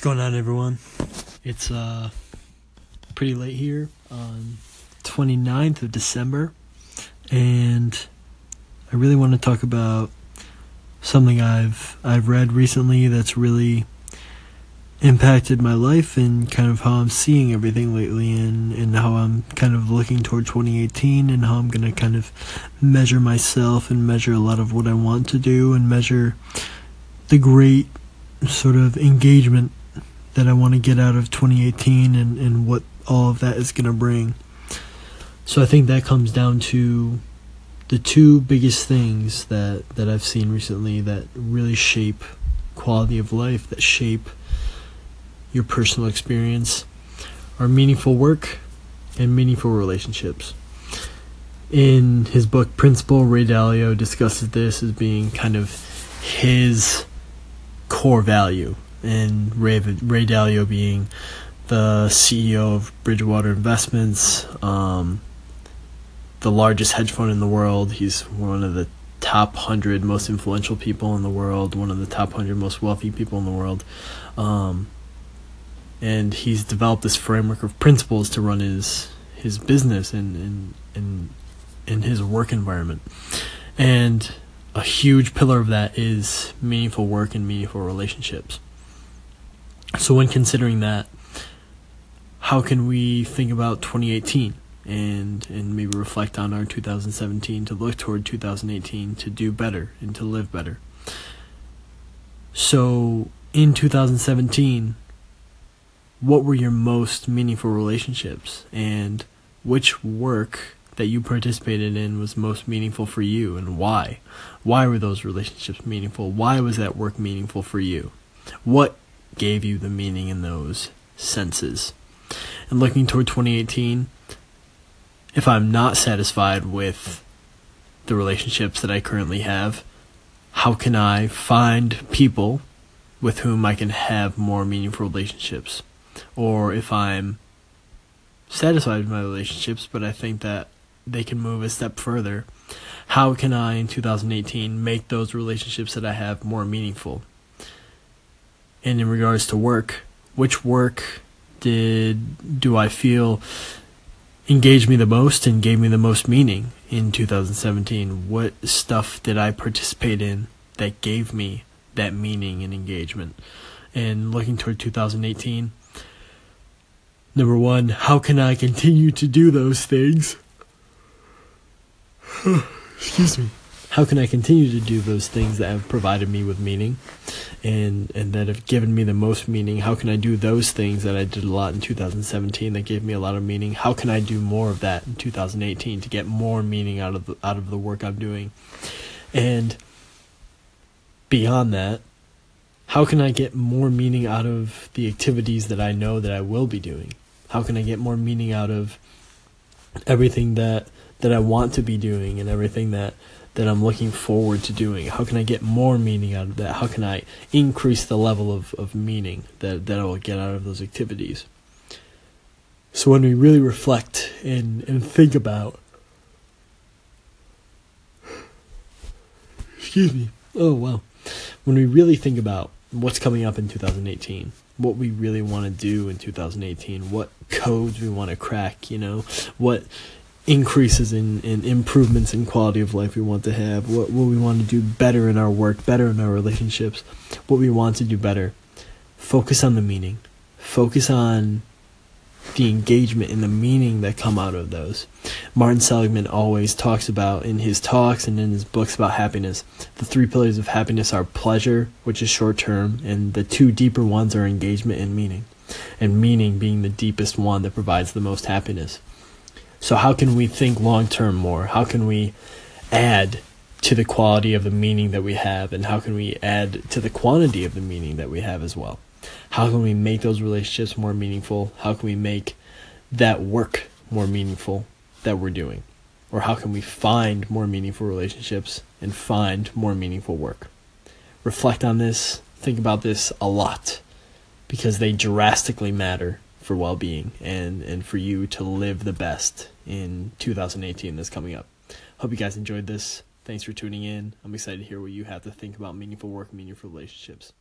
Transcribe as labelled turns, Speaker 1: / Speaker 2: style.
Speaker 1: What's going on, everyone? It's uh pretty late here on 29th of December, and I really want to talk about something I've I've read recently that's really impacted my life and kind of how I'm seeing everything lately and, and how I'm kind of looking toward 2018 and how I'm going to kind of measure myself and measure a lot of what I want to do and measure the great sort of engagement that I want to get out of 2018 and, and what all of that is going to bring. So I think that comes down to the two biggest things that, that I've seen recently that really shape quality of life, that shape your personal experience, are meaningful work and meaningful relationships. In his book Principle, Ray Dalio discusses this as being kind of his core value and Ray, Ray Dalio being the CEO of Bridgewater Investments, um, the largest hedge fund in the world. He's one of the top 100 most influential people in the world, one of the top 100 most wealthy people in the world. Um, and he's developed this framework of principles to run his his business and in in in his work environment. And a huge pillar of that is meaningful work and meaningful relationships. So, when considering that, how can we think about 2018 and and maybe reflect on our 2017 to look toward 2018 to do better and to live better? So, in 2017, what were your most meaningful relationships and which work that you participated in was most meaningful for you and why? Why were those relationships meaningful? Why was that work meaningful for you? What gave you the meaning in those senses? And looking toward 2018, if I'm not satisfied with the relationships that I currently have, how can I find people with whom I can have more meaningful relationships? Or if I'm satisfied with my relationships, but I think that they can move a step further. How can I, in 2018, make those relationships that I have more meaningful? And in regards to work, which work did do I feel engaged me the most and gave me the most meaning in 2017? What stuff did I participate in that gave me that meaning and engagement? And looking toward 2018, number one, how can I continue to do those things? excuse me how can I continue to do those things that have provided me with meaning and and that have given me the most meaning? How can I do those things that I did a lot in 2017 that gave me a lot of meaning? How can I do more of that in 2018 to get more meaning out of the, out of the work I'm doing? And beyond that, how can I get more meaning out of the activities that I know that I will be doing? How can I get more meaning out of everything that that I want to be doing and everything that that I'm looking forward to doing? How can I get more meaning out of that? How can I increase the level of, of meaning that, that I will get out of those activities? So when we really reflect and, and think about excuse me. Oh wow. When we really think about what's coming up in 2018, what we really want to do in 2018, what codes we want to crack, you know, what increases in, in improvements in quality of life we want to have, what, what we want to do better in our work, better in our relationships, what we want to do better. Focus on the meaning. Focus on the engagement and the meaning that come out of those. Martin Seligman always talks about in his talks and in his books about happiness. The three pillars of happiness are pleasure, which is short term, and the two deeper ones are engagement and meaning. And meaning being the deepest one that provides the most happiness. So, how can we think long term more? How can we add to the quality of the meaning that we have? And how can we add to the quantity of the meaning that we have as well? How can we make those relationships more meaningful? How can we make that work more meaningful that we're doing? Or how can we find more meaningful relationships and find more meaningful work? Reflect on this, think about this a lot because they drastically matter for well being and, and for you to live the best in 2018 that's coming up. Hope you guys enjoyed this. Thanks for tuning in. I'm excited to hear what you have to think about meaningful work, meaningful relationships.